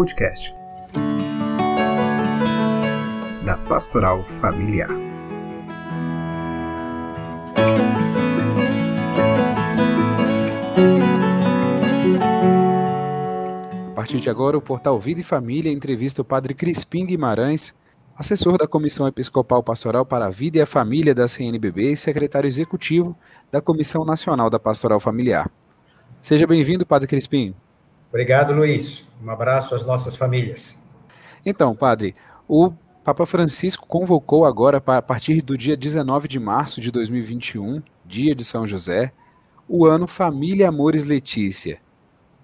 podcast da Pastoral Familiar. A partir de agora, o portal Vida e Família entrevista o padre Crispim Guimarães, assessor da Comissão Episcopal Pastoral para a Vida e a Família da CNBB e secretário executivo da Comissão Nacional da Pastoral Familiar. Seja bem-vindo, Padre Crispim. Obrigado, Luiz. Um abraço às nossas famílias. Então, Padre, o Papa Francisco convocou agora, a partir do dia 19 de março de 2021, dia de São José, o ano Família Amores Letícia.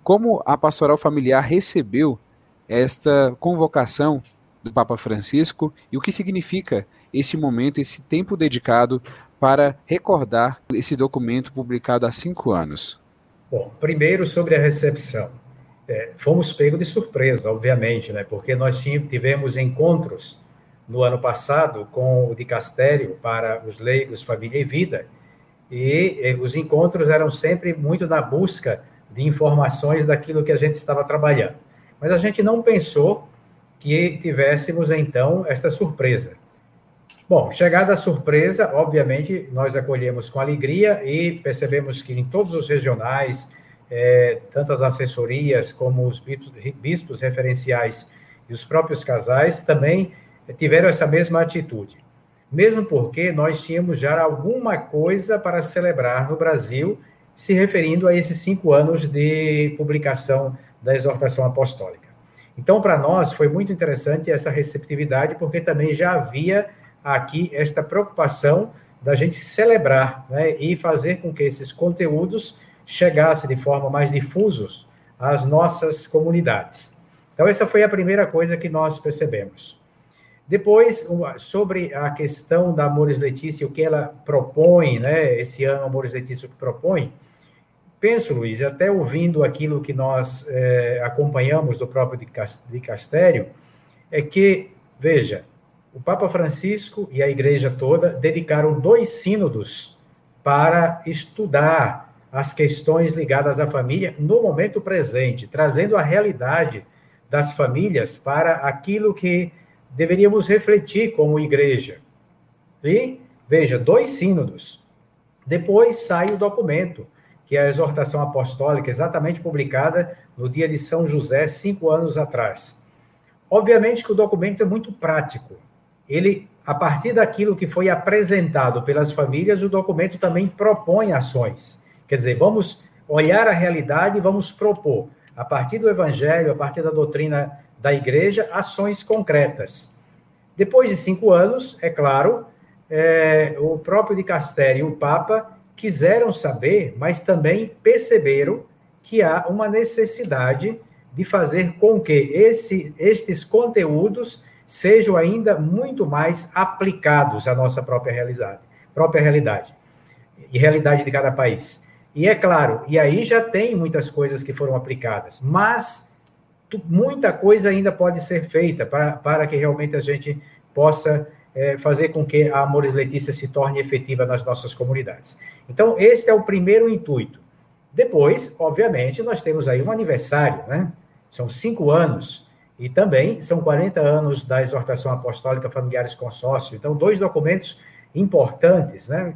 Como a pastoral familiar recebeu esta convocação do Papa Francisco e o que significa esse momento, esse tempo dedicado para recordar esse documento publicado há cinco anos? Bom, primeiro sobre a recepção. É, fomos pegos de surpresa, obviamente, né? porque nós tivemos encontros no ano passado com o dicastério para os leigos, família e vida, e, e os encontros eram sempre muito na busca de informações daquilo que a gente estava trabalhando. Mas a gente não pensou que tivéssemos então esta surpresa. Bom, chegada a surpresa, obviamente nós acolhemos com alegria e percebemos que em todos os regionais, é, tanto as assessorias como os bispos, bispos referenciais e os próprios casais também tiveram essa mesma atitude. Mesmo porque nós tínhamos já alguma coisa para celebrar no Brasil, se referindo a esses cinco anos de publicação da exortação apostólica. Então, para nós, foi muito interessante essa receptividade, porque também já havia aqui esta preocupação da gente celebrar né, e fazer com que esses conteúdos chegassem de forma mais difusos às nossas comunidades. Então, essa foi a primeira coisa que nós percebemos. Depois, sobre a questão da Amores Letícia, o que ela propõe, né, esse ano Amores Letícia, o que propõe, penso, Luiz, até ouvindo aquilo que nós é, acompanhamos do próprio dicastério, é que, veja, o Papa Francisco e a igreja toda dedicaram dois sínodos para estudar as questões ligadas à família no momento presente, trazendo a realidade das famílias para aquilo que deveríamos refletir como igreja. E, veja, dois sínodos. Depois sai o documento que é a exortação apostólica, exatamente publicada no dia de São José, cinco anos atrás. Obviamente que o documento é muito prático. Ele, a partir daquilo que foi apresentado pelas famílias, o documento também propõe ações. Quer dizer, vamos olhar a realidade e vamos propor, a partir do evangelho, a partir da doutrina da igreja, ações concretas. Depois de cinco anos, é claro, é, o próprio dicastério e o Papa quiseram saber, mas também perceberam que há uma necessidade de fazer com que esse, estes conteúdos sejam ainda muito mais aplicados à nossa própria realidade, própria realidade e realidade de cada país. E é claro, e aí já tem muitas coisas que foram aplicadas, mas muita coisa ainda pode ser feita para, para que realmente a gente possa é, fazer com que a Amores Letícia se torne efetiva nas nossas comunidades. Então, esse é o primeiro intuito. Depois, obviamente, nós temos aí um aniversário, né? São cinco anos, e também são 40 anos da exortação apostólica Familiares Consórcio. Então, dois documentos importantes, né?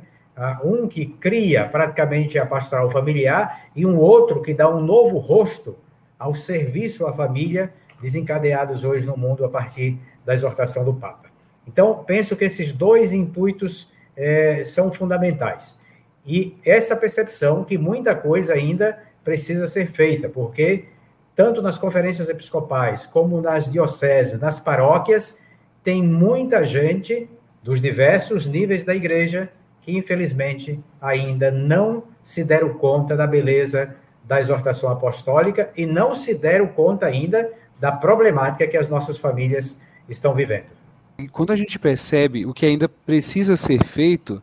Um que cria praticamente a pastoral familiar e um outro que dá um novo rosto ao serviço à família, desencadeados hoje no mundo a partir da exortação do Papa. Então, penso que esses dois intuitos é, são fundamentais. E essa percepção que muita coisa ainda precisa ser feita, porque tanto nas conferências episcopais como nas dioceses, nas paróquias, tem muita gente dos diversos níveis da igreja que, infelizmente, ainda não se deram conta da beleza da exortação apostólica e não se deram conta ainda da problemática que as nossas famílias estão vivendo. E quando a gente percebe o que ainda precisa ser feito,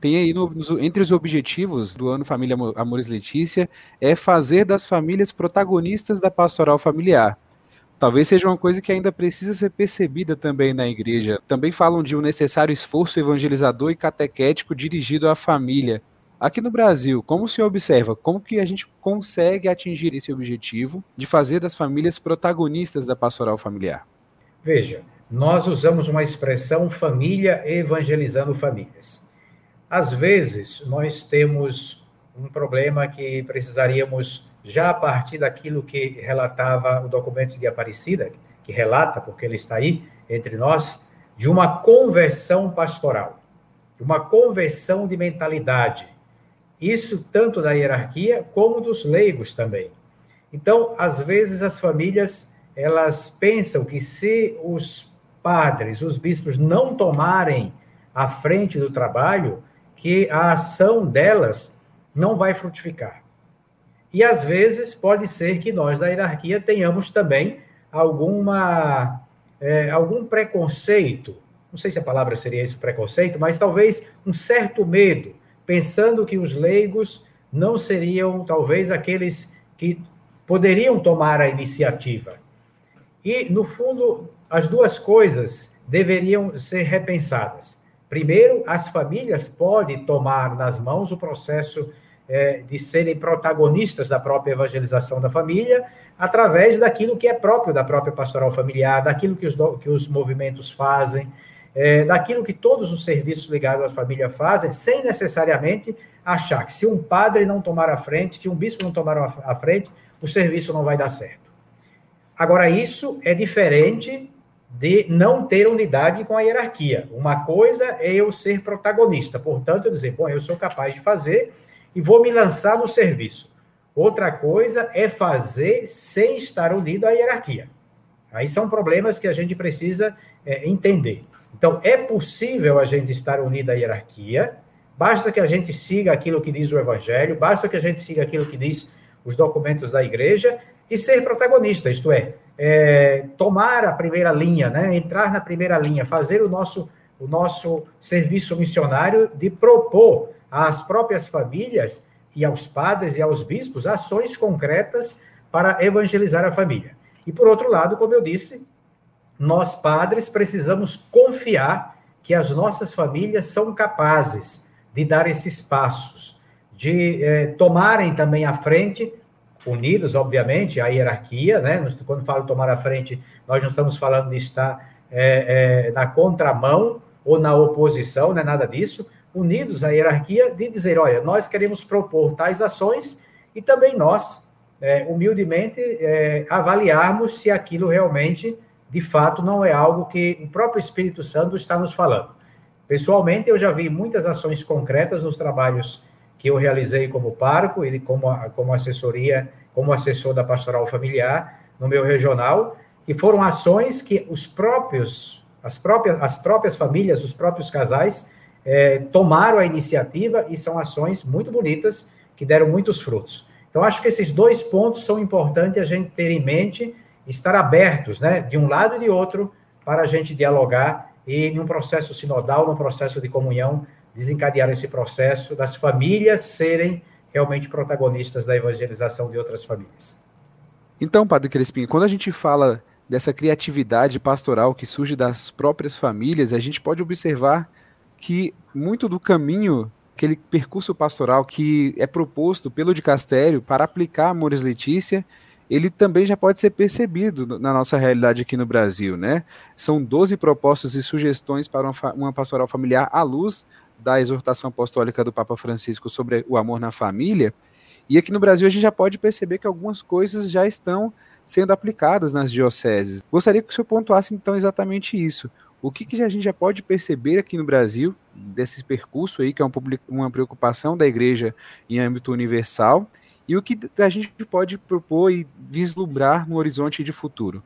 tem aí no, entre os objetivos do ano Família Amores Letícia é fazer das famílias protagonistas da pastoral familiar. Talvez seja uma coisa que ainda precisa ser percebida também na igreja. Também falam de um necessário esforço evangelizador e catequético dirigido à família. Aqui no Brasil, como se observa, como que a gente consegue atingir esse objetivo de fazer das famílias protagonistas da pastoral familiar? Veja, nós usamos uma expressão família evangelizando famílias. Às vezes, nós temos um problema que precisaríamos, já a partir daquilo que relatava o documento de Aparecida, que relata, porque ele está aí entre nós, de uma conversão pastoral, de uma conversão de mentalidade. Isso tanto da hierarquia como dos leigos também. Então, às vezes as famílias elas pensam que se os padres, os bispos não tomarem a frente do trabalho, que a ação delas não vai frutificar. E às vezes pode ser que nós da hierarquia tenhamos também alguma é, algum preconceito, não sei se a palavra seria esse preconceito, mas talvez um certo medo, pensando que os leigos não seriam talvez aqueles que poderiam tomar a iniciativa. E, no fundo, as duas coisas deveriam ser repensadas. Primeiro, as famílias podem tomar nas mãos o processo é, de serem protagonistas da própria evangelização da família, através daquilo que é próprio da própria pastoral familiar, daquilo que os, que os movimentos fazem, é, daquilo que todos os serviços ligados à família fazem, sem necessariamente achar que se um padre não tomar a frente, que um bispo não tomar a frente, o serviço não vai dar certo. Agora, isso é diferente de não ter unidade com a hierarquia. Uma coisa é eu ser protagonista, portanto, eu dizer, bom, eu sou capaz de fazer e vou me lançar no serviço. Outra coisa é fazer sem estar unido à hierarquia. Aí são problemas que a gente precisa é, entender. Então, é possível a gente estar unido à hierarquia, basta que a gente siga aquilo que diz o Evangelho, basta que a gente siga aquilo que diz os documentos da igreja e ser protagonista, isto é, é tomar a primeira linha, né, entrar na primeira linha, fazer o nosso, o nosso serviço missionário de propor às próprias famílias e aos padres e aos bispos ações concretas para evangelizar a família. E por outro lado, como eu disse, nós padres precisamos confiar que as nossas famílias são capazes de dar esses passos, de eh, tomarem também a frente, unidos, obviamente, a hierarquia, né? Quando falo tomar a frente, nós não estamos falando de estar eh, eh, na contramão ou na oposição, não é nada disso, unidos à hierarquia, de dizer: olha, nós queremos propor tais ações e também nós, é, humildemente, é, avaliarmos se aquilo realmente, de fato, não é algo que o próprio Espírito Santo está nos falando. Pessoalmente, eu já vi muitas ações concretas nos trabalhos que eu realizei como parco e como, como assessoria, como assessor da pastoral familiar no meu regional, e foram ações que os próprios, as próprias, as próprias famílias, os próprios casais é, tomaram a iniciativa e são ações muito bonitas que deram muitos frutos. Então, acho que esses dois pontos são importantes a gente ter em mente, estar abertos, né, de um lado e de outro, para a gente dialogar e, num processo sinodal, num processo de comunhão, desencadear esse processo das famílias serem realmente protagonistas da evangelização de outras famílias. Então, Padre Crespim, quando a gente fala dessa criatividade pastoral que surge das próprias famílias, a gente pode observar que muito do caminho, aquele percurso pastoral que é proposto pelo dicastério para aplicar Amores Letícia, ele também já pode ser percebido na nossa realidade aqui no Brasil, né? São 12 propostas e sugestões para uma pastoral familiar à luz da exortação apostólica do Papa Francisco sobre o amor na família. E aqui no Brasil a gente já pode perceber que algumas coisas já estão sendo aplicadas nas dioceses. Gostaria que o senhor pontuasse então exatamente isso. O que, que a gente já pode perceber aqui no Brasil, desse percurso aí, que é um, uma preocupação da igreja em âmbito universal, e o que a gente pode propor e vislumbrar no horizonte de futuro?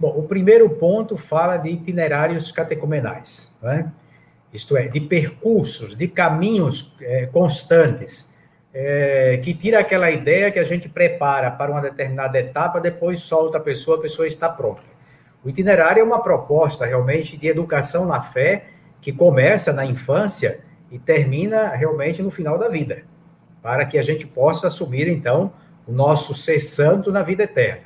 Bom, o primeiro ponto fala de itinerários catecumenais, né? isto é, de percursos, de caminhos é, constantes, é, que tira aquela ideia que a gente prepara para uma determinada etapa, depois solta a pessoa, a pessoa está pronta. O itinerário é uma proposta realmente de educação na fé que começa na infância e termina realmente no final da vida, para que a gente possa assumir então o nosso ser santo na vida eterna.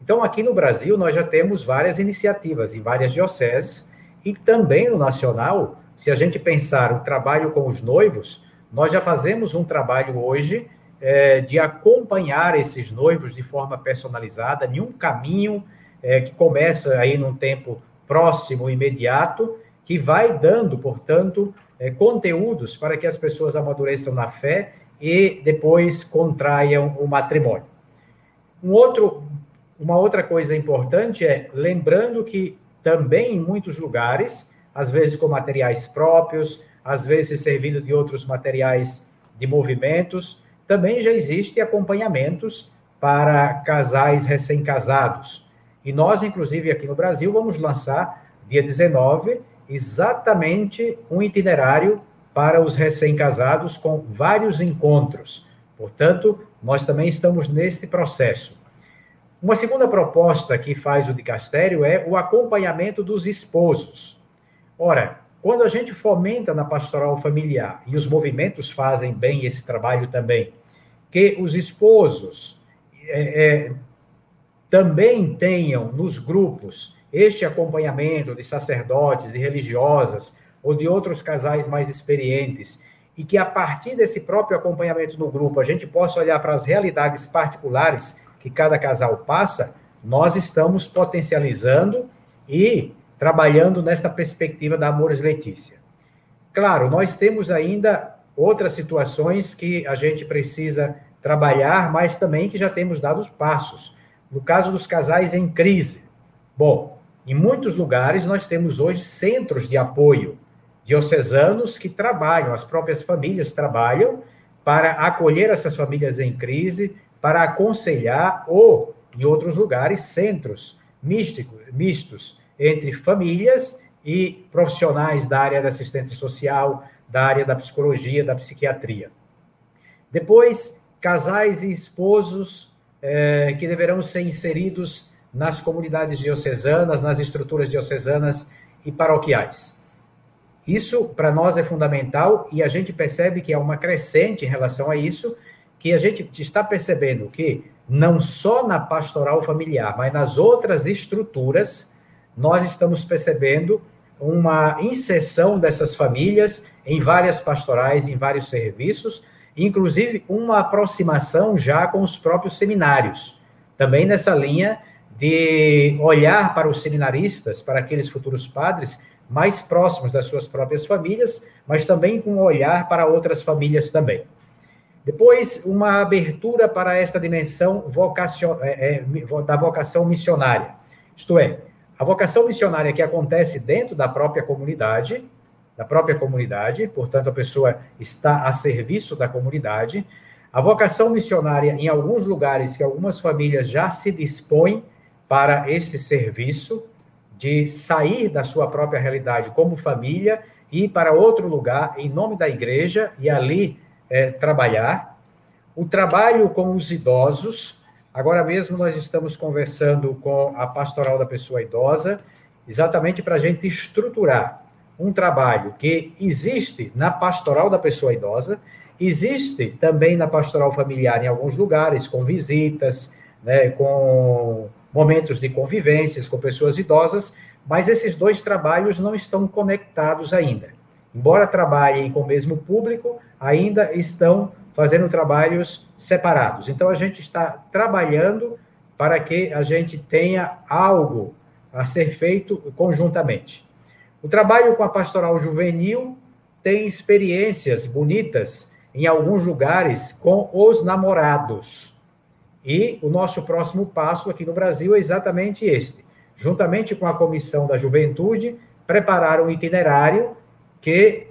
Então, aqui no Brasil, nós já temos várias iniciativas em várias dioceses e também no nacional, se a gente pensar o trabalho com os noivos, nós já fazemos um trabalho hoje é, de acompanhar esses noivos de forma personalizada, em um caminho é, que começa aí num tempo próximo, imediato, que vai dando, portanto, é, conteúdos para que as pessoas amadureçam na fé e depois contraiam o matrimônio. Um outro, uma outra coisa importante é lembrando que também em muitos lugares, às vezes com materiais próprios, às vezes servindo de outros materiais de movimentos, também já existe acompanhamentos para casais recém-casados. E nós, inclusive, aqui no Brasil, vamos lançar, dia 19, exatamente um itinerário para os recém-casados com vários encontros. Portanto, nós também estamos nesse processo. Uma segunda proposta que faz o dicastério é o acompanhamento dos esposos. Ora, quando a gente fomenta na pastoral familiar, e os movimentos fazem bem esse trabalho também, que os esposos é, é, também tenham nos grupos este acompanhamento de sacerdotes, de religiosas ou de outros casais mais experientes, e que a partir desse próprio acompanhamento no grupo a gente possa olhar para as realidades particulares que cada casal passa, nós estamos potencializando e trabalhando nesta perspectiva da Amores Letícia. Claro, nós temos ainda outras situações que a gente precisa trabalhar, mas também que já temos dado os passos. No caso dos casais em crise. Bom, em muitos lugares nós temos hoje centros de apoio diocesanos que trabalham, as próprias famílias trabalham para acolher essas famílias em crise, para aconselhar, ou, em outros lugares, centros místicos, mistos entre famílias e profissionais da área da assistência social, da área da psicologia, da psiquiatria. Depois, casais e esposos eh, que deverão ser inseridos nas comunidades diocesanas, nas estruturas diocesanas e paroquiais. Isso, para nós, é fundamental e a gente percebe que há uma crescente em relação a isso, que a gente está percebendo que não só na pastoral familiar, mas nas outras estruturas, nós estamos percebendo uma inserção dessas famílias em várias pastorais, em vários serviços, inclusive uma aproximação já com os próprios seminários. Também nessa linha de olhar para os seminaristas, para aqueles futuros padres, mais próximos das suas próprias famílias, mas também com olhar para outras famílias também. Depois, uma abertura para esta dimensão vocacion... É, é, da vocação missionária. Isto é, a vocação missionária que acontece dentro da própria comunidade, da própria comunidade, portanto, a pessoa está a serviço da comunidade. A vocação missionária, em alguns lugares que algumas famílias já se dispõem para esse serviço, de sair da sua própria realidade como família e ir para outro lugar em nome da igreja e ali é, trabalhar. O trabalho com os idosos. Agora mesmo nós estamos conversando com a pastoral da pessoa idosa, exatamente para a gente estruturar um trabalho que existe na pastoral da pessoa idosa, existe também na pastoral familiar em alguns lugares, com visitas, né, com momentos de convivências com pessoas idosas, mas esses dois trabalhos não estão conectados ainda. Embora trabalhem com o mesmo público, ainda estão fazendo trabalhos separados. Então, a gente está trabalhando para que a gente tenha algo a ser feito conjuntamente. O trabalho com a pastoral juvenil tem experiências bonitas em alguns lugares com os namorados. E o nosso próximo passo aqui no Brasil é exatamente este. Juntamente com a Comissão da Juventude, preparar um itinerário que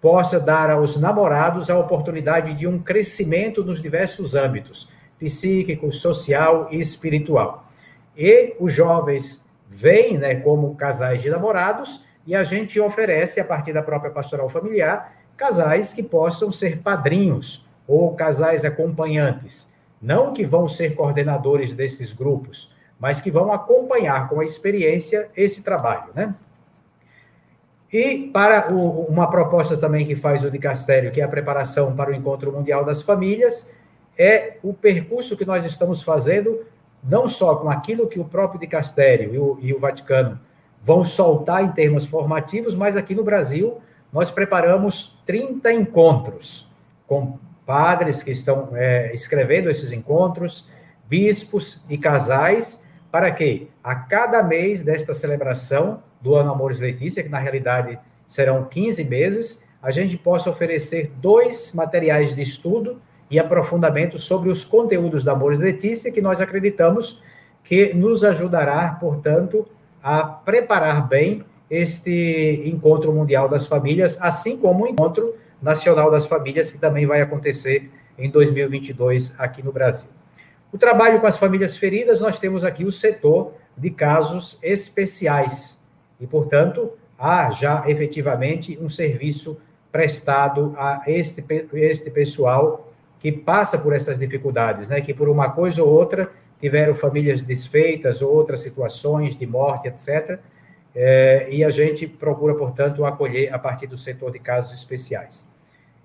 possa dar aos namorados a oportunidade de um crescimento nos diversos âmbitos, psíquico, social e espiritual. E os jovens vêm né, como casais de namorados e a gente oferece, a partir da própria pastoral familiar, casais que possam ser padrinhos ou casais acompanhantes não que vão ser coordenadores desses grupos, mas que vão acompanhar com a experiência esse trabalho, né? E para o, uma proposta também que faz o Dicastério, que é a preparação para o Encontro Mundial das Famílias, é o percurso que nós estamos fazendo, não só com aquilo que o próprio Dicastério e o, e o Vaticano vão soltar em termos formativos, mas aqui no Brasil, nós preparamos 30 encontros com padres que estão é, escrevendo esses encontros, bispos e casais, para que a cada mês desta celebração do Ano Amores Letícia, que na realidade serão 15 meses, a gente possa oferecer dois materiais de estudo e aprofundamento sobre os conteúdos da Amores Letícia, que nós acreditamos que nos ajudará, portanto, a preparar bem este encontro mundial das famílias, assim como o encontro nacional das famílias, que também vai acontecer em 2022 aqui no Brasil. O trabalho com as famílias feridas, nós temos aqui o setor de casos especiais. E, portanto, há já efetivamente um serviço prestado a este, este pessoal que passa por essas dificuldades, né? que por uma coisa ou outra tiveram famílias desfeitas ou outras situações de morte, etc. É, e a gente procura, portanto, acolher a partir do setor de casos especiais.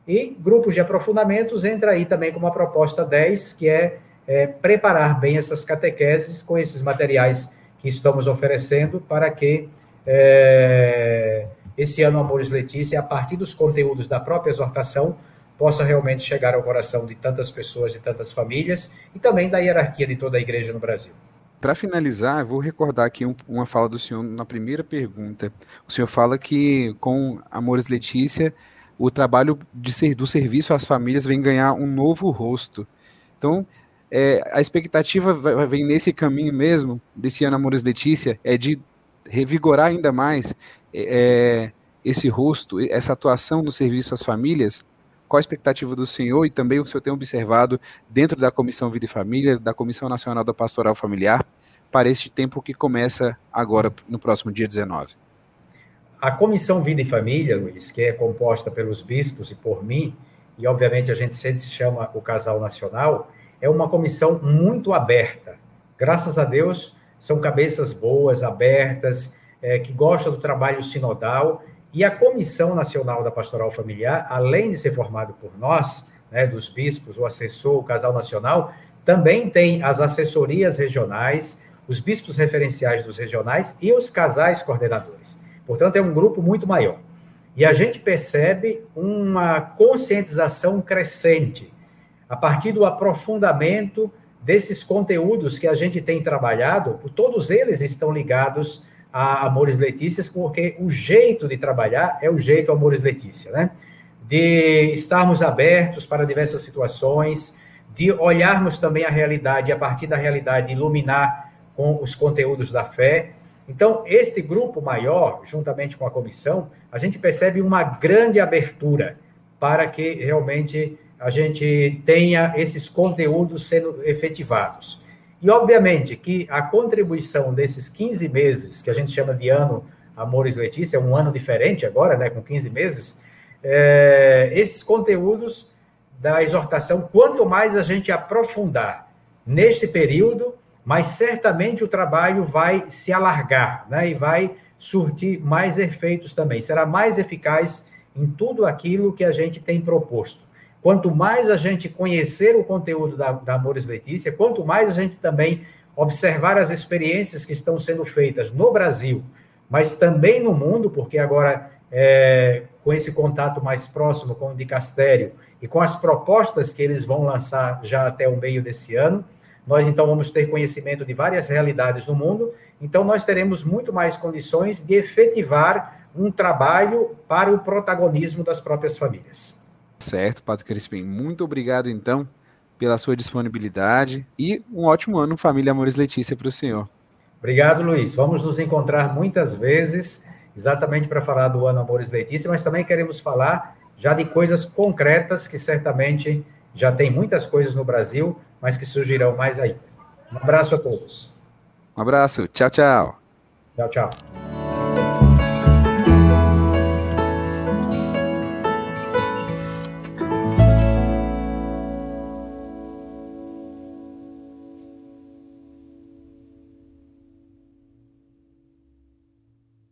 E grupos de aprofundamentos entra aí também com uma proposta 10, que é, é preparar bem essas catequeses com esses materiais que estamos oferecendo para que é, esse ano Amores Letícia, a partir dos conteúdos da própria exortação, possa realmente chegar ao coração de tantas pessoas, de tantas famílias e também da hierarquia de toda a igreja no Brasil. Para finalizar, vou recordar aqui um, uma fala do senhor na primeira pergunta. O senhor fala que com Amores Letícia, o trabalho de ser, do serviço às famílias vem ganhar um novo rosto. Então, é, a expectativa vem nesse caminho mesmo, desse ano Amores Letícia, é de revigorar ainda mais é, esse rosto, essa atuação no serviço às famílias, qual a expectativa do senhor e também o que o senhor tem observado dentro da Comissão Vida e Família, da Comissão Nacional da Pastoral Familiar, para este tempo que começa agora, no próximo dia 19? A Comissão Vida e Família, Luiz, que é composta pelos bispos e por mim, e obviamente a gente sempre se chama o Casal Nacional, é uma comissão muito aberta. Graças a Deus, são cabeças boas, abertas, é, que gostam do trabalho sinodal e a Comissão Nacional da Pastoral Familiar, além de ser formado por nós, né, dos bispos, o assessor, o casal nacional, também tem as assessorias regionais, os bispos referenciais dos regionais e os casais coordenadores. Portanto, é um grupo muito maior. E a gente percebe uma conscientização crescente a partir do aprofundamento desses conteúdos que a gente tem trabalhado, todos eles estão ligados a Amores Letícias, porque o jeito de trabalhar é o jeito Amores Letícia, né? De estarmos abertos para diversas situações, de olharmos também a realidade e, a partir da realidade, iluminar com os conteúdos da fé. Então, este grupo maior, juntamente com a comissão, a gente percebe uma grande abertura para que realmente a gente tenha esses conteúdos sendo efetivados. E, obviamente, que a contribuição desses 15 meses, que a gente chama de ano Amores Letícia, é um ano diferente agora, né, com 15 meses, é, esses conteúdos da exortação, quanto mais a gente aprofundar neste período, mais certamente o trabalho vai se alargar, né, e vai surtir mais efeitos também, será mais eficaz em tudo aquilo que a gente tem proposto. Quanto mais a gente conhecer o conteúdo da, da Amores Letícia, quanto mais a gente também observar as experiências que estão sendo feitas no Brasil, mas também no mundo, porque agora, é, com esse contato mais próximo com o Dicastério e com as propostas que eles vão lançar já até o meio desse ano, nós então vamos ter conhecimento de várias realidades no mundo, então nós teremos muito mais condições de efetivar um trabalho para o protagonismo das próprias famílias. Certo, Padre Crispim. Muito obrigado, então, pela sua disponibilidade e um ótimo ano, Família Amores Letícia, para o senhor. Obrigado, Luiz. Vamos nos encontrar muitas vezes, exatamente para falar do ano Amores Letícia, mas também queremos falar já de coisas concretas que certamente já tem muitas coisas no Brasil, mas que surgirão mais aí. Um abraço a todos. Um abraço. Tchau, tchau. Tchau, tchau.